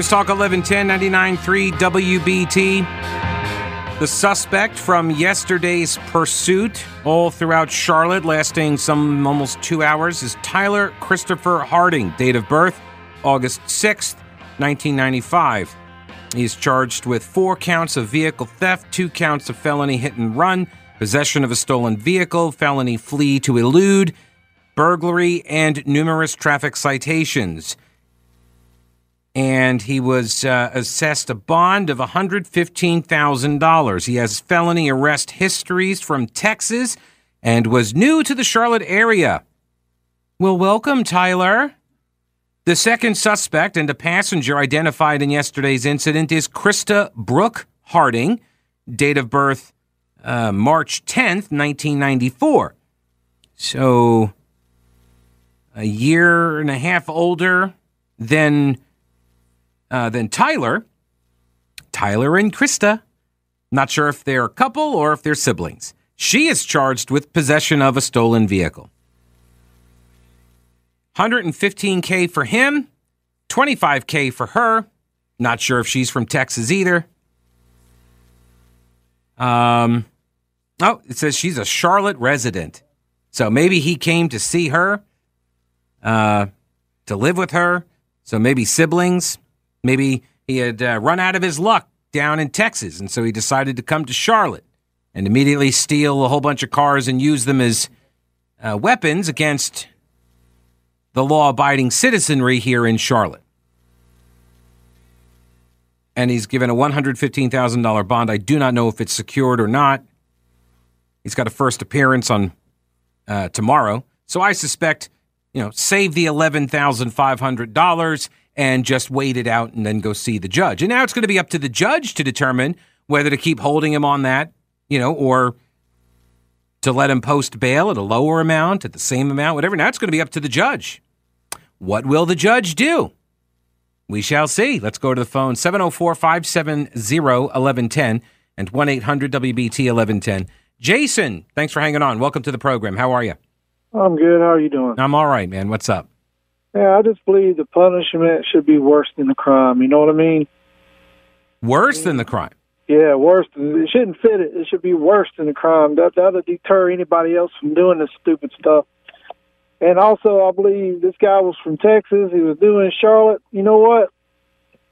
News Talk 1110 99.3 WBT. The suspect from yesterday's pursuit, all throughout Charlotte, lasting some almost two hours, is Tyler Christopher Harding. Date of birth, August 6th, 1995. He is charged with four counts of vehicle theft, two counts of felony hit and run, possession of a stolen vehicle, felony flee to elude, burglary, and numerous traffic citations and he was uh, assessed a bond of $115,000. He has felony arrest histories from Texas and was new to the Charlotte area. Well, welcome, Tyler. The second suspect and a passenger identified in yesterday's incident is Krista Brooke Harding, date of birth uh, March 10th, 1994. So, a year and a half older than uh, then Tyler, Tyler and Krista. Not sure if they're a couple or if they're siblings. She is charged with possession of a stolen vehicle. 115K for him, 25K for her. Not sure if she's from Texas either. Um, oh, it says she's a Charlotte resident. So maybe he came to see her, uh, to live with her. So maybe siblings. Maybe he had uh, run out of his luck down in Texas, and so he decided to come to Charlotte and immediately steal a whole bunch of cars and use them as uh, weapons against the law abiding citizenry here in Charlotte. And he's given a $115,000 bond. I do not know if it's secured or not. He's got a first appearance on uh, tomorrow. So I suspect, you know, save the $11,500 and just wait it out and then go see the judge. And now it's going to be up to the judge to determine whether to keep holding him on that, you know, or to let him post bail at a lower amount, at the same amount, whatever. Now it's going to be up to the judge. What will the judge do? We shall see. Let's go to the phone 704 570 1110 and 1 800 WBT 1110. Jason, thanks for hanging on. Welcome to the program. How are you? I'm good. How are you doing? I'm all right, man. What's up? Yeah, I just believe the punishment should be worse than the crime. You know what I mean? Worse than the crime. Yeah, worse. Than, it shouldn't fit it. It should be worse than the crime. That that'll deter anybody else from doing this stupid stuff. And also, I believe this guy was from Texas. He was doing Charlotte. You know what?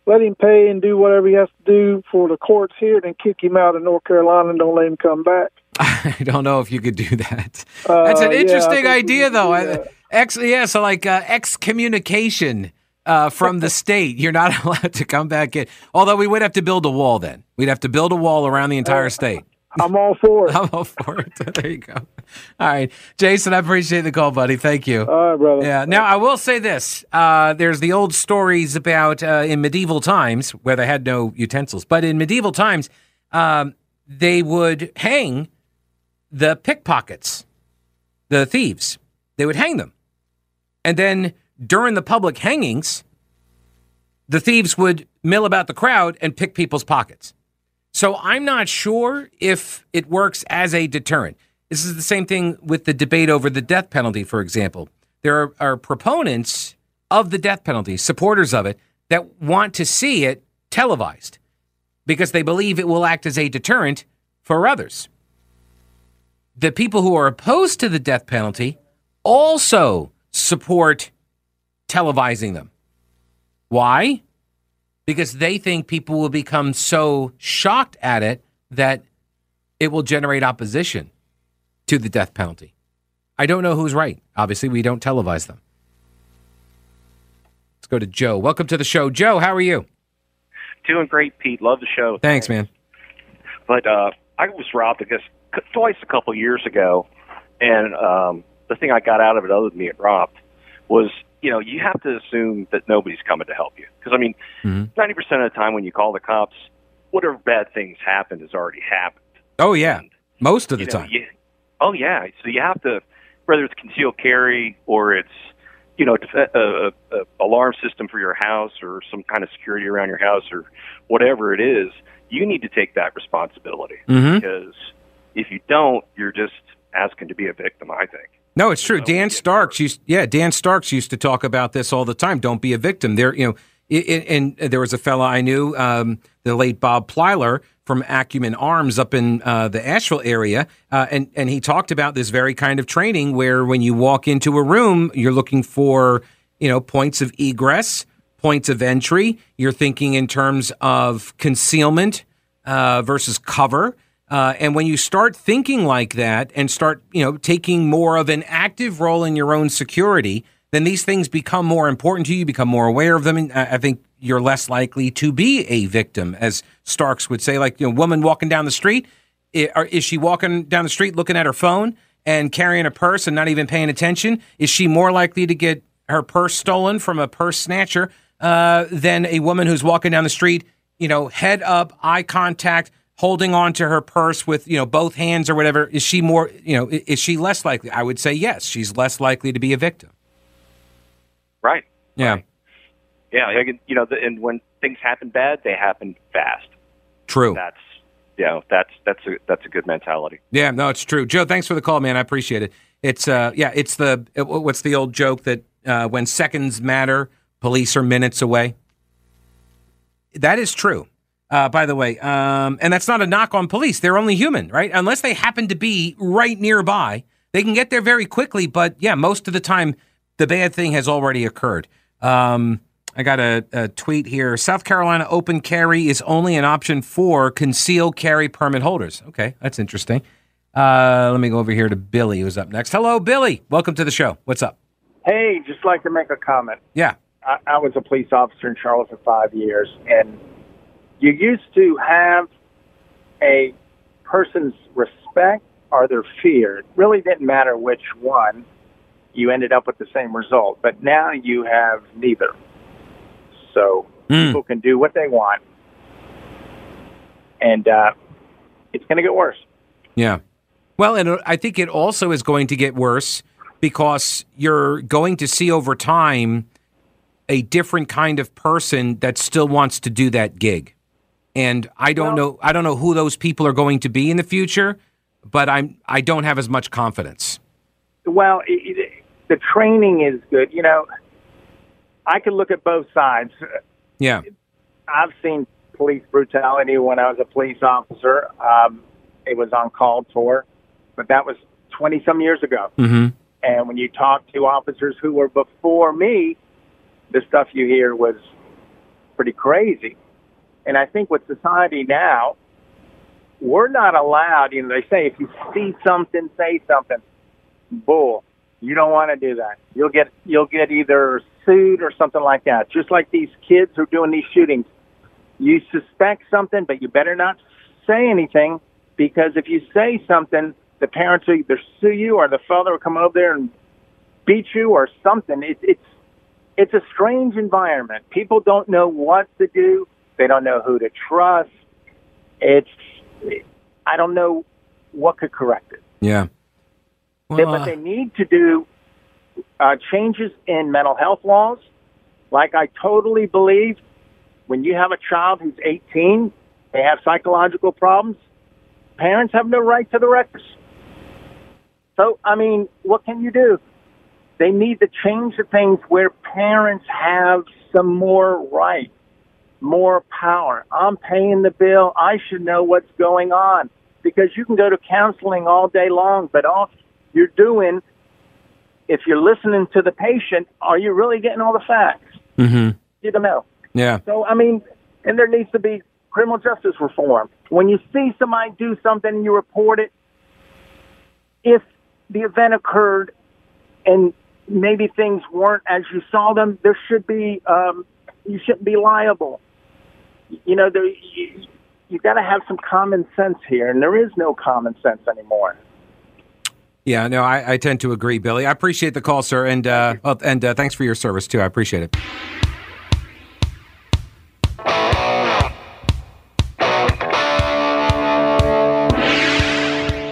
Let him pay and do whatever he has to do for the courts here, then kick him out of North Carolina and don't let him come back. I don't know if you could do that. Uh, That's an interesting yeah, idea, though. I, Ex, yeah, so like uh, excommunication uh, from the state. You're not allowed to come back in. Although we would have to build a wall then. We'd have to build a wall around the entire state. I'm all for it. I'm all for it. there you go. All right, Jason, I appreciate the call, buddy. Thank you. All right, brother. Yeah. Now I will say this: uh, there's the old stories about uh, in medieval times where they had no utensils, but in medieval times um, they would hang the pickpockets, the thieves. They would hang them. And then during the public hangings, the thieves would mill about the crowd and pick people's pockets. So I'm not sure if it works as a deterrent. This is the same thing with the debate over the death penalty, for example. There are, are proponents of the death penalty, supporters of it, that want to see it televised because they believe it will act as a deterrent for others. The people who are opposed to the death penalty also support televising them. Why? Because they think people will become so shocked at it that it will generate opposition to the death penalty. I don't know who's right. Obviously, we don't televise them. Let's go to Joe. Welcome to the show. Joe, how are you? Doing great, Pete. Love the show. Thanks, man. But uh, I was robbed, I guess, twice a couple years ago, and um, the thing I got out of it, other than being robbed, was you know you have to assume that nobody's coming to help you because I mean, mm-hmm. 90 mm-hmm. percent of the time when you call the cops, whatever bad things happened has already happened. Oh yeah, and, most of the know, time. You, oh yeah, so you have to whether it's concealed carry or it's you know a, a, a alarm system for your house or some kind of security around your house or whatever it is, you need to take that responsibility mm-hmm. because if you don't, you're just asking to be a victim. I think. No, it's true. Dan Starks used, yeah, Dan Starks used to talk about this all the time. Don't be a victim. There, you know, and there was a fella I knew, um, the late Bob Plyler from Acumen Arms up in uh, the Asheville area, uh, and and he talked about this very kind of training where when you walk into a room, you're looking for you know points of egress, points of entry. You're thinking in terms of concealment uh, versus cover. Uh, and when you start thinking like that and start, you know, taking more of an active role in your own security, then these things become more important to you, you become more aware of them. And I think you're less likely to be a victim, as Starks would say. Like, you know, woman walking down the street, is she walking down the street looking at her phone and carrying a purse and not even paying attention? Is she more likely to get her purse stolen from a purse snatcher uh, than a woman who's walking down the street, you know, head up, eye contact, holding on to her purse with you know both hands or whatever? Is she more, you know, is she less likely? I would say yes, she's less likely to be a victim. Right. Yeah. Right. Yeah. You know, and when things happen bad, they happen fast. True. That's you know, that's that's a that's a good mentality. Yeah. No, it's true. Joe, thanks for the call, man. I appreciate it. It's uh, yeah, it's the what's the old joke that uh, when seconds matter, police are minutes away. That is true. Uh, by the way, um, and that's not a knock on police. They're only human, right? Unless they happen to be right nearby, they can get there very quickly. But yeah, most of the time, the bad thing has already occurred. Um, I got a, a, tweet here. South Carolina open carry is only an option for concealed carry permit holders. Okay, that's interesting. Uh, let me go over here to Billy, who's up next. Hello, Billy. Welcome to the show. What's up? Hey, just like to make a comment. Yeah. I, I was a police officer in Charlotte for five years, and you used to have a person's respect or their fear. It really didn't matter which one you ended up with the same result. But now you have neither. So mm. people can do what they want, and uh, it's going to get worse. Yeah. Well, and I think it also is going to get worse because you're going to see over time a different kind of person that still wants to do that gig. And I don't well, know I don't know who those people are going to be in the future, but I'm I don't have as much confidence. Well, it, the training is good. You know, I can look at both sides. Yeah. I've seen police brutality when I was a police officer. Um, it was uncalled for, but that was 20 some years ago. Mm-hmm. And when you talk to officers who were before me, the stuff you hear was pretty crazy. And I think with society now, we're not allowed, you know, they say if you see something, say something. Bull. You don't want to do that. You'll get you'll get either sued or something like that. Just like these kids who are doing these shootings. You suspect something, but you better not say anything because if you say something, the parents will either sue you or the father will come over there and beat you or something. It, it's it's a strange environment. People don't know what to do. They don't know who to trust. It's I don't know what could correct it. Yeah. Well, but they need to do uh, changes in mental health laws. Like I totally believe when you have a child who's 18, they have psychological problems, parents have no right to the records. So, I mean, what can you do? They need to change the things where parents have some more right, more power. I'm paying the bill. I should know what's going on because you can go to counseling all day long, but all you're doing, if you're listening to the patient, are you really getting all the facts? Mm-hmm. You don't know. Yeah. So, I mean, and there needs to be criminal justice reform. When you see somebody do something and you report it, if the event occurred and maybe things weren't as you saw them, there should be, um, you shouldn't be liable. You know, there, you, you got to have some common sense here, and there is no common sense anymore. Yeah, no, I, I tend to agree, Billy. I appreciate the call, sir, and uh, oh, and uh, thanks for your service too. I appreciate it.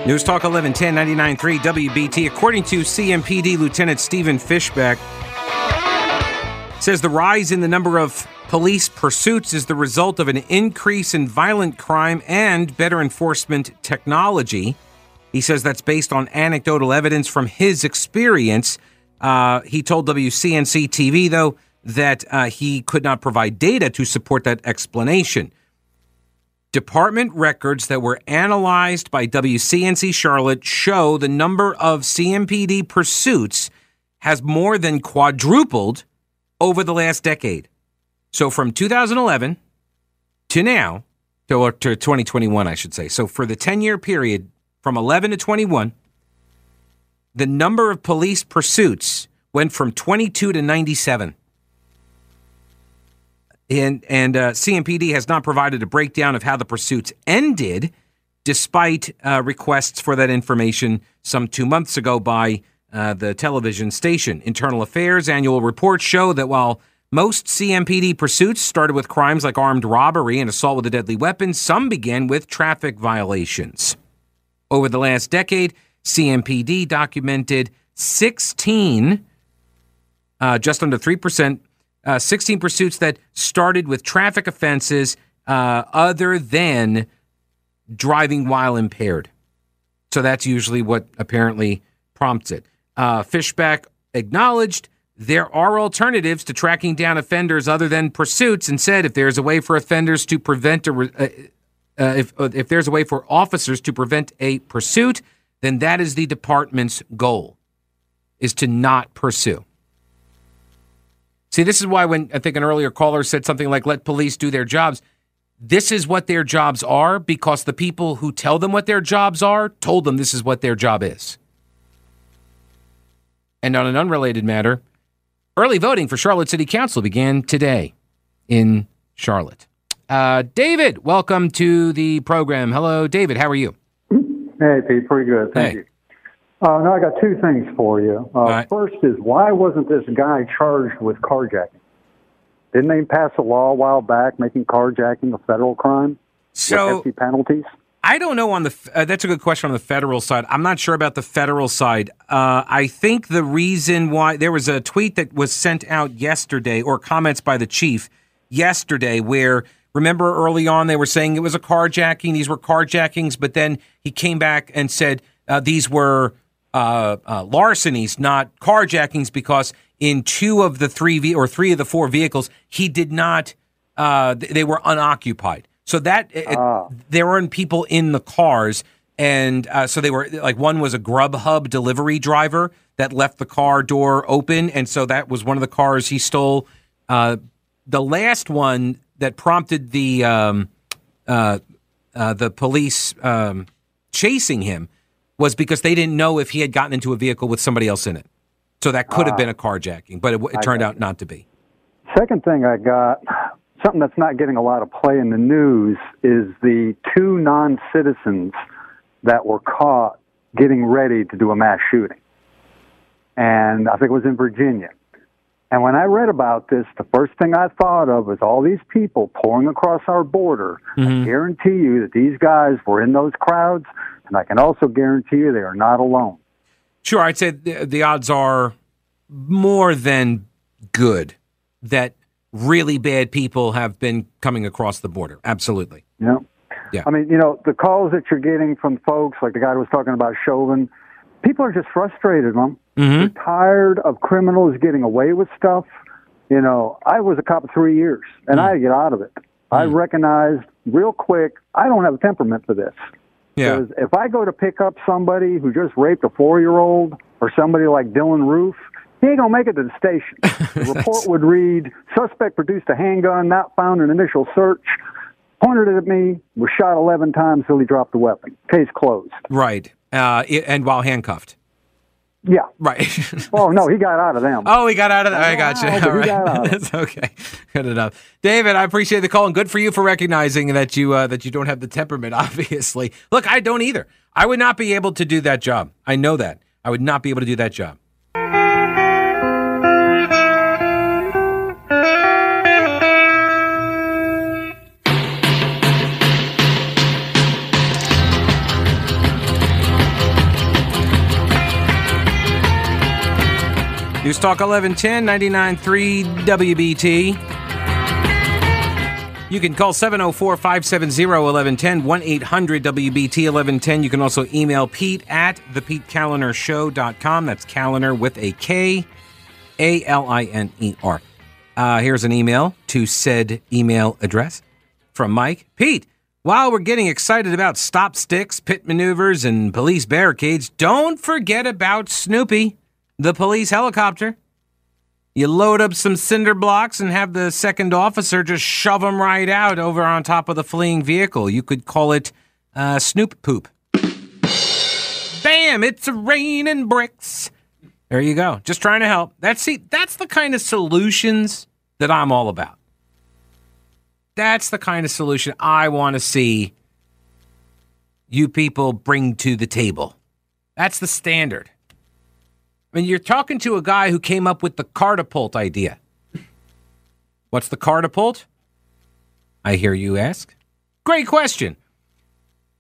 News Talk 1110 99.3 WBT. According to CMPD Lieutenant Stephen Fishbeck, says the rise in the number of police pursuits is the result of an increase in violent crime and better enforcement technology. He says that's based on anecdotal evidence from his experience. Uh, he told WCNC TV, though, that uh, he could not provide data to support that explanation. Department records that were analyzed by WCNC Charlotte show the number of CMPD pursuits has more than quadrupled over the last decade. So from 2011 to now, to, to 2021, I should say. So for the 10 year period from 11 to 21, the number of police pursuits went from 22 to 97. And, and uh, CMPD has not provided a breakdown of how the pursuits ended, despite uh, requests for that information some two months ago by uh, the television station. Internal Affairs annual reports show that while most CMPD pursuits started with crimes like armed robbery and assault with a deadly weapon, some began with traffic violations. Over the last decade, CMPD documented 16, uh, just under 3%, uh, 16 pursuits that started with traffic offenses uh, other than driving while impaired. So that's usually what apparently prompts it. Uh, Fishback acknowledged there are alternatives to tracking down offenders other than pursuits and said if there's a way for offenders to prevent a, uh, uh, if, uh, if there's a way for officers to prevent a pursuit, then that is the department's goal, is to not pursue. See, this is why when I think an earlier caller said something like, let police do their jobs, this is what their jobs are because the people who tell them what their jobs are told them this is what their job is. And on an unrelated matter, early voting for Charlotte City Council began today in Charlotte. Uh, David, welcome to the program. Hello, David. How are you? Hey, Pete. Pretty good. Thank Hey. you. Uh, now, I got two things for you. Uh, right. First is why wasn't this guy charged with carjacking? Didn't they pass a law a while back making carjacking a federal crime with So hefty penalties? I don't know on the. Uh, that's a good question on the federal side. I'm not sure about the federal side. Uh, I think the reason why there was a tweet that was sent out yesterday, or comments by the chief yesterday, where remember early on they were saying it was a carjacking. These were carjackings, but then he came back and said uh, these were uh, uh, larcenies, not carjackings, because in two of the three ve- or three of the four vehicles he did not. Uh, th- they were unoccupied. So that it- Ah. there weren't people in the cars, and uh, so they were like one was a Grubhub delivery driver that left the car door open, and so that was one of the cars he stole. Uh, the last one that prompted the um, uh, uh, the police um, chasing him was because they didn't know if he had gotten into a vehicle with somebody else in it. So that could have been a carjacking, but it, it turned out not to be. Second thing I got, something that's not getting a lot of play in the news, is the two non citizens that were caught getting ready to do a mass shooting. And I think it was in Virginia. And when I read about this, the first thing I thought of was all these people pouring across our border. I mm-hmm. guarantee you that these guys were in those crowds, and I can also guarantee you they are not alone. Sure, I'd say the, the odds are more than good that really bad people have been coming across the border. Absolutely. Know? Yeah. I mean, you know, the calls that you're getting from folks, like the guy who was talking about Chauvin, people are just frustrated, man. Mm-hmm. They're tired of criminals getting away with stuff. You know, I was a cop three years, and mm. I had to get out of it. I mm. recognized real quick I don't have a temperament for this. Yeah. If I go to pick up somebody who just raped a four year old or somebody like Dylann Roof, he ain't gonna make it to the station. The report would read suspect produced a handgun not found in initial search, pointed it at me, was shot eleven times till he dropped the weapon. Case closed. Right. Uh, and while handcuffed. Yeah. Right. Oh no, he got out of them. oh, he got out of that. I got you. All right. got out of it. That's okay. Good enough. David, I appreciate the call and good for you for recognizing that you uh, that you don't have the temperament, obviously. Look, I don't either. I would not be able to do that job. I know that. I would not be able to do that job. News Talk 1110 99.3 WBT. You can call 704 570 1110 1 800 WBT 1110. You can also email Pete at thePeteKalinerShow.com. That's Kaliner with a K A L I N E R. Uh, here's an email to said email address from Mike. Pete, while we're getting excited about stop sticks, pit maneuvers, and police barricades, don't forget about Snoopy, the police helicopter. You load up some cinder blocks and have the second officer just shove them right out over on top of the fleeing vehicle. You could call it uh, Snoop Poop. Bam! It's raining bricks. There you go. Just trying to help. That's see, that's the kind of solutions that I'm all about. That's the kind of solution I want to see you people bring to the table. That's the standard. I mean, you're talking to a guy who came up with the catapult idea. What's the catapult? I hear you ask. Great question.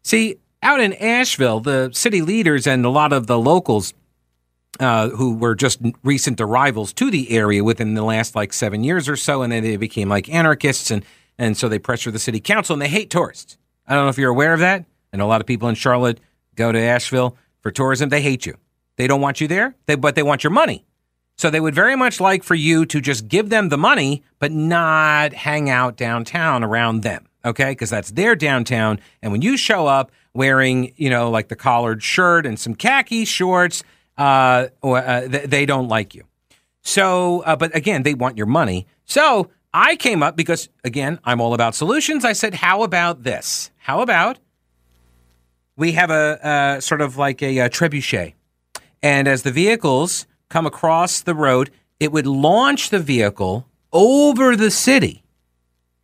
See, out in Asheville, the city leaders and a lot of the locals uh, who were just recent arrivals to the area within the last like seven years or so, and then they became like anarchists, and and so they pressure the city council, and they hate tourists. I don't know if you're aware of that. And a lot of people in Charlotte go to Asheville for tourism. They hate you. They don't want you there, they, but they want your money. So they would very much like for you to just give them the money, but not hang out downtown around them. Okay, because that's their downtown. And when you show up wearing, you know, like the collared shirt and some khaki shorts uh, or, uh, th- they don't like you. So, uh, but again, they want your money. So I came up because, again, I'm all about solutions. I said, how about this? How about we have a, sort of like a, a trebuchet, and as the vehicles come across the road, it would launch the vehicle over the city,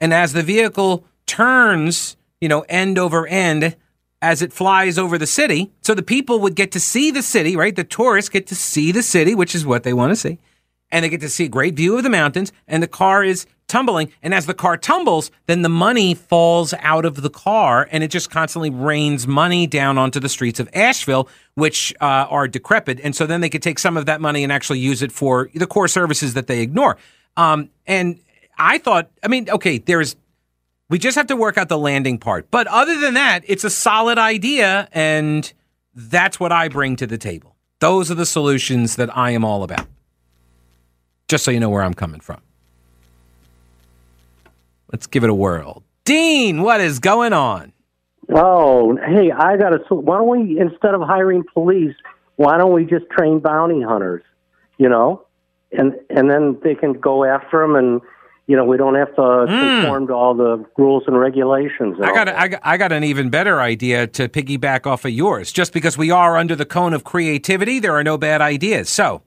and as the vehicle turns, you know, end over end as it flies over the city. So the people would get to see the city, right? The tourists get to see the city, which is what they want to see. And they get to see a great view of the mountains, and the car is tumbling. And as the car tumbles, then the money falls out of the car, and it just constantly rains money down onto the streets of Asheville, which uh, are decrepit. And so then they could take some of that money and actually use it for the core services that they ignore. Um, and I thought, I mean, okay, there's we just have to work out the landing part. But other than that, it's a solid idea, and that's what I bring to the table. Those are the solutions that I am all about. Just so you know where I'm coming from. Let's give it a whirl. Dean, what is going on? Oh, hey, I got a. Why don't we, instead of hiring police, why don't we just train bounty hunters? You know, and and then they can go after them and you know, we don't have to mm. conform to all the rules and regulations. I got, a, I got, I got an even better idea to piggyback off of yours. Just because we are under the cone of creativity, there are no bad ideas. So,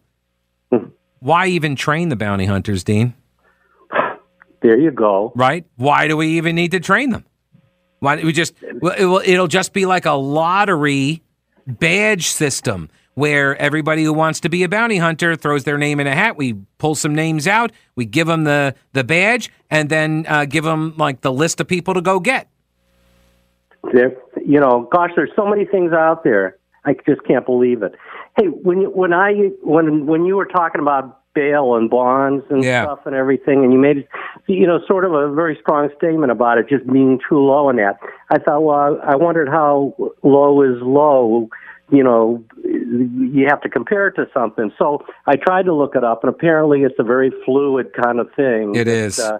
hmm. why even train the bounty hunters, Dean? There you go. Right? Why do we even need to train them? Why do we just? Well, it will, it'll just be like a lottery badge system where everybody who wants to be a bounty hunter throws their name in a hat. We pull some names out, we give them the the badge, and then uh, give them like the list of people to go get. There, you know, gosh, there's so many things out there. I just can't believe it. Hey, when you, when I when when you were talking about bail and bonds and yeah. stuff and everything, and you made you know sort of a very strong statement about it just being too low in that. I thought, well, I wondered how low is low you know, you have to compare it to something. So I tried to look it up, and apparently it's a very fluid kind of thing. It is. Uh,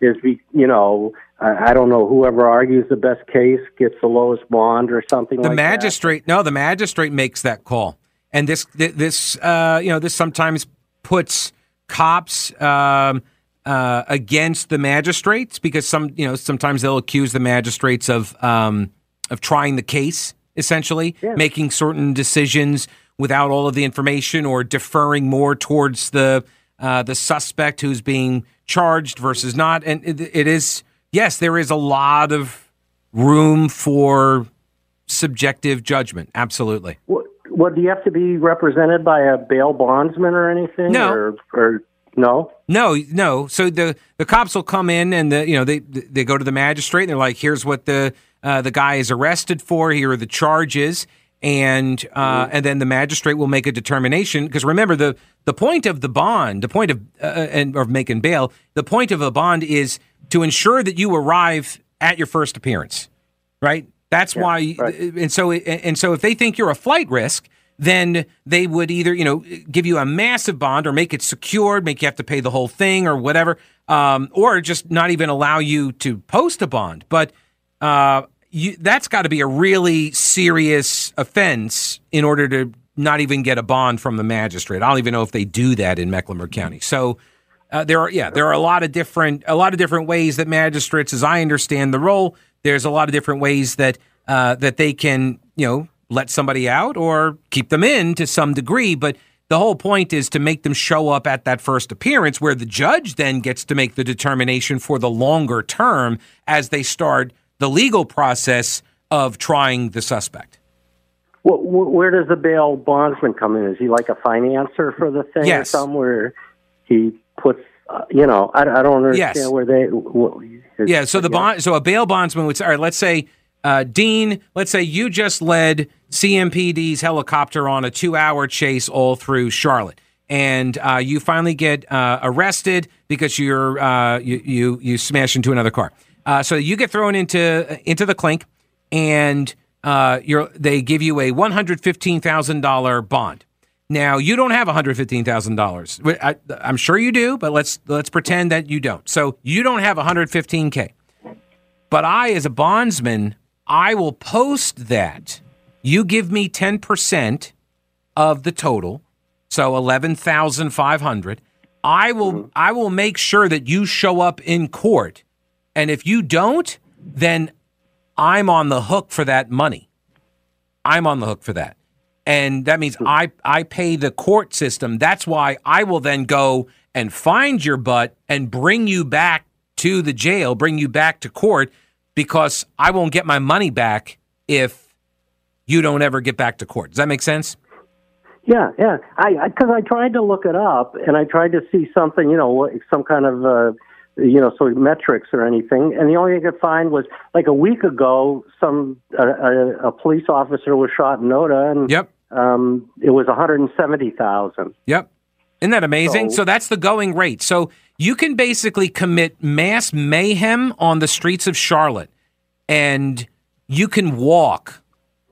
is you know, I, I don't know. Whoever argues the best case gets the lowest bond or something. The like magistrate, that. no, the magistrate makes that call, and this this uh, you know this sometimes puts cops. Um, uh, against the magistrates because some you know sometimes they'll accuse the magistrates of um, of trying the case essentially, yeah. making certain decisions without all of the information or deferring more towards the uh, the suspect who's being charged versus not. And it, it is yes, there is a lot of room for subjective judgment. Absolutely. What, what do you have to be represented by a bail bondsman or anything? No. Or, or no, no, no. So the the cops will come in and the you know they they go to the magistrate and they're like, here's what the uh, the guy is arrested for. Here are the charges, and uh, mm-hmm. and then the magistrate will make a determination. Because remember the the point of the bond, the point of uh, uh, and of making bail, the point of a bond is to ensure that you arrive at your first appearance, right? That's yeah, why, right. and so and so if they think you're a flight risk, then they would either, you know, give you a massive bond or make it secured, make you have to pay the whole thing or whatever, um, or just not even allow you to post a bond. But uh, you, that's got to be a really serious offense in order to not even get a bond from the magistrate. I don't even know if they do that in Mecklenburg County. So uh, there are, yeah, there are a lot of different, a lot of different ways that magistrates, as I understand the role, there's a lot of different ways that uh, that they can, you know, let somebody out or keep them in to some degree. But the whole point is to make them show up at that first appearance, where the judge then gets to make the determination for the longer term as they start the legal process of trying the suspect. Well, where does the bail bondsman come in? Is he like a financer for the thing yes. or somewhere he puts, uh, you know, I, I don't understand yes. where they. What, yeah, so the bond, so a bail bondsman would say, all right, let's say uh, Dean, let's say you just led CMPD's helicopter on a two hour chase all through Charlotte. And uh, you finally get uh, arrested because you're uh, you, you you smash into another car. Uh, so you get thrown into into the clink, and uh, you're they give you a one hundred fifteen thousand dollar bond. Now you don't have one hundred fifteen thousand dollars. I'm sure you do, but let's let's pretend that you don't. So you don't have one hundred fifteen k. But I, as a bondsman, I will post that. You give me 10% of the total, so 11,500. I will mm-hmm. I will make sure that you show up in court. And if you don't, then I'm on the hook for that money. I'm on the hook for that. And that means I I pay the court system. That's why I will then go and find your butt and bring you back to the jail, bring you back to court because I won't get my money back if you don't ever get back to court. Does that make sense? Yeah, yeah. I because I, I, tried to look it up and I tried to see something, you know, some kind of uh, you know, sort of metrics or anything, and the only thing I could find was like a week ago, some a, a, a police officer was shot in Noda, and yep, um, it was one hundred and seventy thousand. Yep. Isn't that amazing? So, so, that's the going rate. So you can basically commit mass mayhem on the streets of Charlotte, and you can walk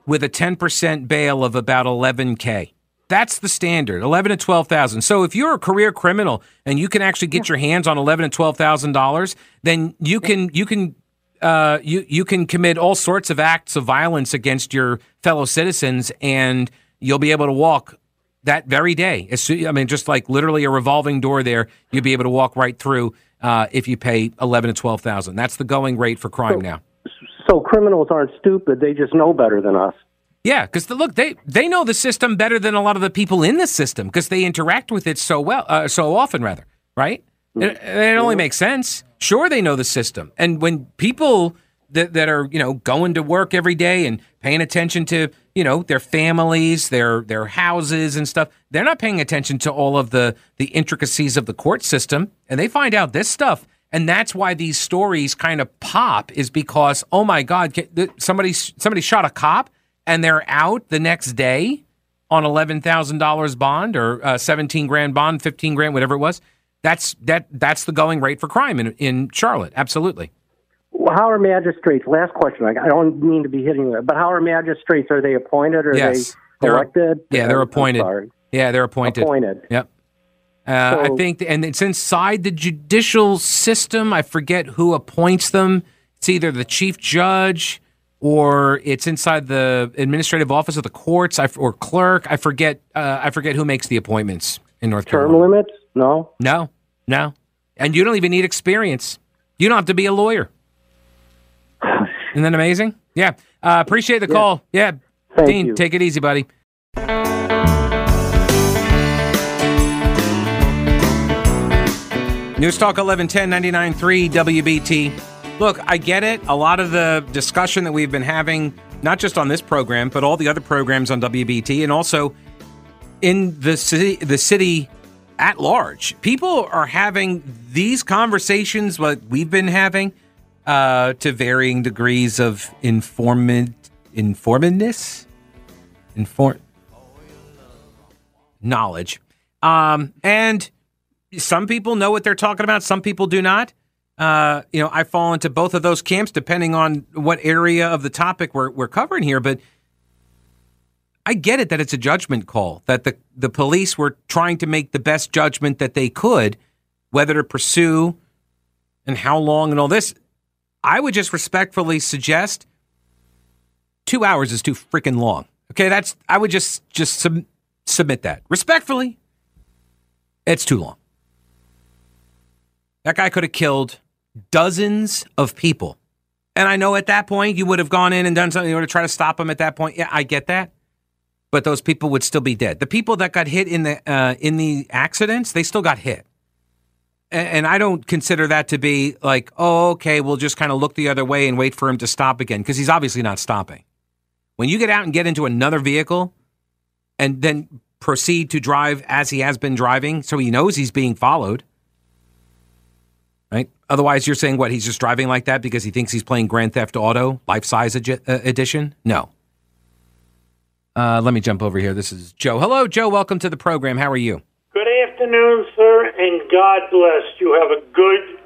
with a 10% bail of about 11K. That's the standard, 11 to 12,000. So if you're a career criminal and you can actually get your hands on 11 to 12,000 dollars, then you can you can uh, you you can commit all sorts of acts of violence against your fellow citizens, and you'll be able to walk that very day. I mean, just like literally a revolving door there, you'll be able to walk right through uh, if you pay eleven to twelve thousand. That's the going rate for crime so, now. So criminals aren't stupid; they just know better than us. Yeah, because the, look, they they know the system better than a lot of the people in the system because they interact with it so well, uh, so often, rather. Right? Mm-hmm. It, it only makes sense. Sure, they know the system, and when people that, that are you know going to work every day and paying attention to you know their families their their houses and stuff they're not paying attention to all of the the intricacies of the court system and they find out this stuff and that's why these stories kind of pop is because oh my god somebody somebody shot a cop and they're out the next day on $11,000 bond or uh, 17 grand bond 15 grand whatever it was that's that that's the going rate for crime in in Charlotte absolutely well, how are magistrates? Last question. I, I don't mean to be hitting that, but how are magistrates? Are they appointed or yes. they elected? yeah, they're appointed. Yeah, they're appointed. Appointed. Yep. Uh, so, I think, and it's inside the judicial system. I forget who appoints them. It's either the chief judge or it's inside the administrative office of the courts or clerk. I forget. Uh, I forget who makes the appointments in North Term Carolina. Term limits? No. No. No. And you don't even need experience. You don't have to be a lawyer. Isn't that amazing? Yeah. Uh, appreciate the yeah. call. Yeah. Thank Dean, you. take it easy, buddy. News Talk 1110 99.3 WBT. Look, I get it. A lot of the discussion that we've been having, not just on this program, but all the other programs on WBT and also in the city, the city at large. People are having these conversations, what we've been having uh, to varying degrees of informant informedness, inform knowledge, um, and some people know what they're talking about. Some people do not. Uh, you know, I fall into both of those camps depending on what area of the topic we're we're covering here. But I get it that it's a judgment call, that the, the police were trying to make the best judgment that they could, whether to pursue and how long and all this. I would just respectfully suggest two hours is too freaking long. Okay, that's I would just just sub, submit that respectfully. It's too long. That guy could have killed dozens of people. And I know at that point you would have gone in and done something in order to try to stop him at that point. Yeah, I get that. But those people would still be dead. The people that got hit in the uh, in the accidents, they still got hit. And, and I don't consider that to be like, oh, okay, we'll just kind of look the other way and wait for him to stop again because he's obviously not stopping. When you get out and get into another vehicle and then proceed to drive as he has been driving, so he knows he's being followed, right? Otherwise, you're saying what? He's just driving like that because he thinks he's playing Grand Theft Auto Life Size uh, Edition? No. Uh, let me jump over here. This is Joe. Hello, Joe. Welcome to the program. How are you? Good afternoon, sir, and God bless. You have a good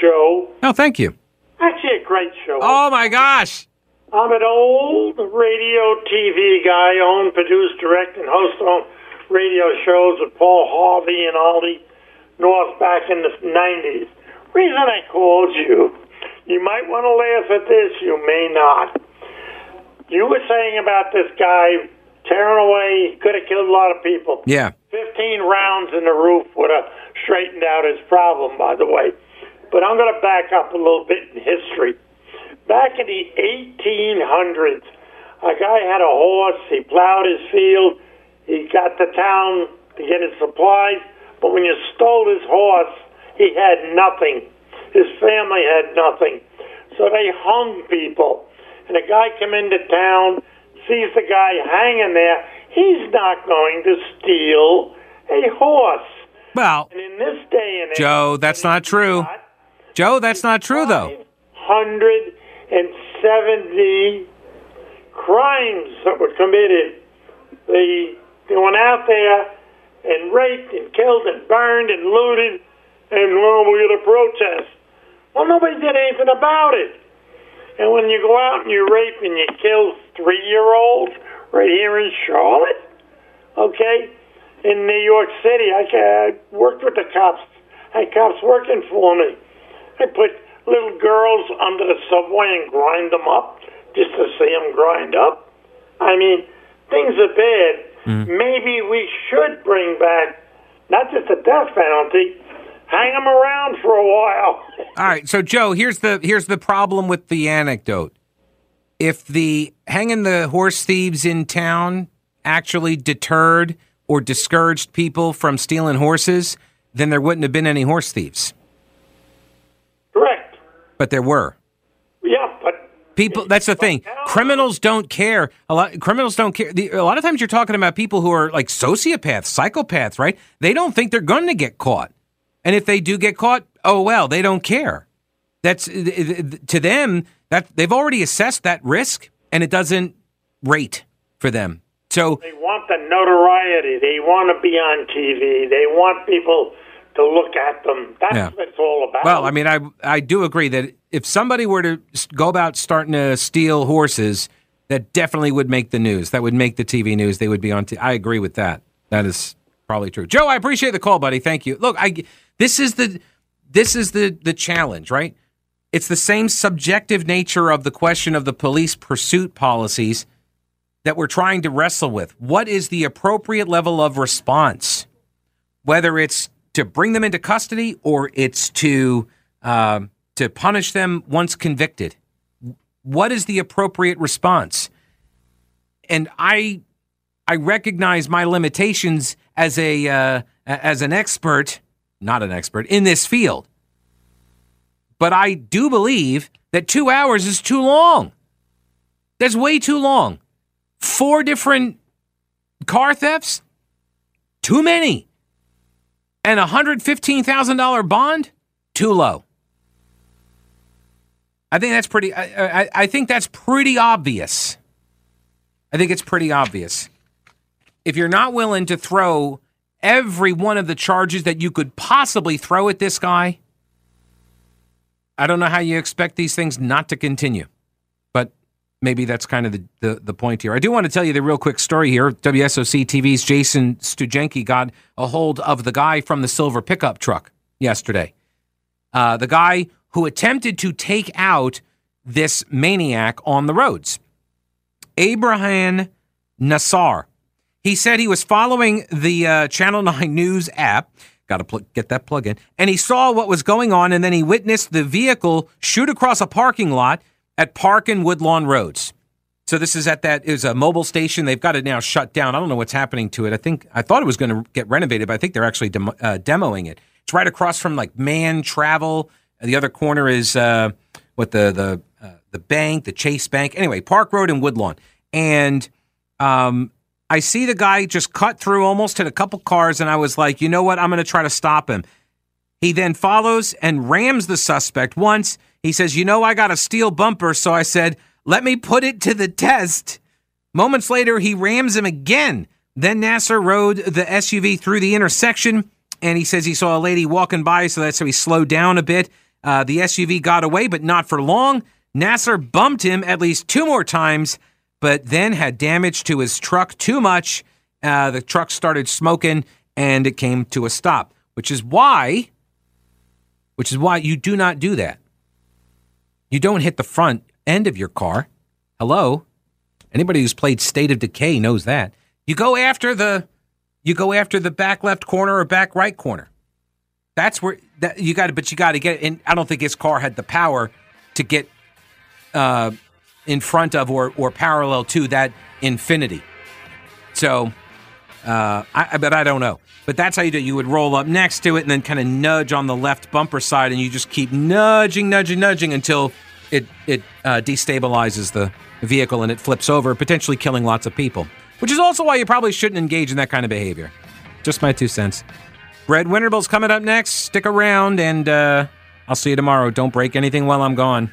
show. Oh, thank you. Actually, a great show. Oh, my gosh. I'm an old radio TV guy, own, produce, direct, and host on radio shows with Paul Harvey and Ollie North back in the 90s. Reason I called you, you might want to laugh at this, you may not. You were saying about this guy tearing away, he could have killed a lot of people. Yeah. 15 rounds in the roof would have straightened out his problem, by the way. But I'm going to back up a little bit in history. Back in the 1800s, a guy had a horse. He plowed his field. He got to town to get his supplies. But when you stole his horse, he had nothing. His family had nothing. So they hung people. And a guy come into town, sees the guy hanging there. He's not going to steal a horse. Well, and in this day and age, Joe, that's not true. Joe, that's not true, though. 170 crimes that were committed. They, they went out there and raped and killed and burned and looted, and well, we had a protest. Well, nobody did anything about it. And when you go out and you rape and you kill three year olds right here in Charlotte, okay, in New York City, I, I worked with the cops. I had cops working for me. I put little girls under the subway and grind them up just to see them grind up. I mean, things are bad. Mm. Maybe we should bring back not just the death penalty, hang them around for a while. All right, so Joe, here's the here's the problem with the anecdote. If the hanging the horse thieves in town actually deterred or discouraged people from stealing horses, then there wouldn't have been any horse thieves. Correct. But there were. Yeah, but people. That's the thing. Criminals don't care. A lot. Criminals don't care. The, a lot of times you're talking about people who are like sociopaths, psychopaths, right? They don't think they're going to get caught, and if they do get caught, oh well, they don't care. That's to them that they've already assessed that risk, and it doesn't rate for them. So they want the notoriety. They want to be on TV. They want people to look at them. That's yeah. what it's all about. Well, I mean, I I do agree that if somebody were to go about starting to steal horses, that definitely would make the news. That would make the TV news. They would be on. T- I agree with that. That is probably true. Joe, I appreciate the call, buddy. Thank you. Look, I this is the this is the the challenge, right? It's the same subjective nature of the question of the police pursuit policies that we're trying to wrestle with. What is the appropriate level of response? Whether it's to bring them into custody or it's to um, to punish them once convicted. What is the appropriate response? And I I recognize my limitations as a uh, as an expert, not an expert in this field. But I do believe that two hours is too long. That's way too long. Four different car thefts, too many and a $115,000 bond, too low. I think that's pretty I, I, I, think that's pretty obvious. I think it's pretty obvious. If you're not willing to throw every one of the charges that you could possibly throw at this guy, I don't know how you expect these things not to continue. But maybe that's kind of the, the, the, point here. I do want to tell you the real quick story here. WSOC TV's Jason Stoogenke got a hold of the guy from the silver pickup truck yesterday. Uh, the guy who attempted to take out this maniac on the roads. Abraham Nassar. He said he was following the uh, Channel 9 News app. Got to pl- get that plug in. And he saw what was going on, and then he witnessed the vehicle shoot across a parking lot at Park and Woodlawn Roads. So this is at that is a Mobil station. They've got it now shut down. I don't know what's happening to it. I think I thought it was going to get renovated, but I think they're actually dem- uh, demoing it. It's right across from like Mann Travel. The other corner is uh, what the the uh, the bank, the Chase Bank. Anyway, Park Road and Woodlawn, and um, I see the guy just cut through, almost hit a couple cars, and I was like, you know what? I'm going to try to stop him. He then follows and rams the suspect once. He says, You know, I got a steel bumper. So I said, Let me put it to the test. Moments later, he rams him again. Then Nasser rode the SUV through the intersection, and he says he saw a lady walking by, so that's how he slowed down a bit. Uh, the SUV got away, but not for long. Nasser bumped him at least two more times, but then had damage to his truck too much. Uh, the truck started smoking, and it came to a stop, which is why, which is why you do not do that. You don't hit the front end of your car. Hello? Anybody who's played State of Decay knows that. You go after the you go after the back left corner or back right corner. That's where that you got to but you got to get and I don't think his car had the power to get uh, in front of or or parallel to that Infiniti. So uh, I, but I don't know. But that's how you do it. You would roll up next to it and then kind of nudge on the left bumper side, and you just keep nudging, nudging, nudging until it it uh, destabilizes the vehicle and it flips over, potentially killing lots of people. Which is also why you probably shouldn't engage in that kind of behavior. Just my two cents. Brett Winterble's coming up next. Stick around, and uh, I'll see you tomorrow. Don't break anything while I'm gone.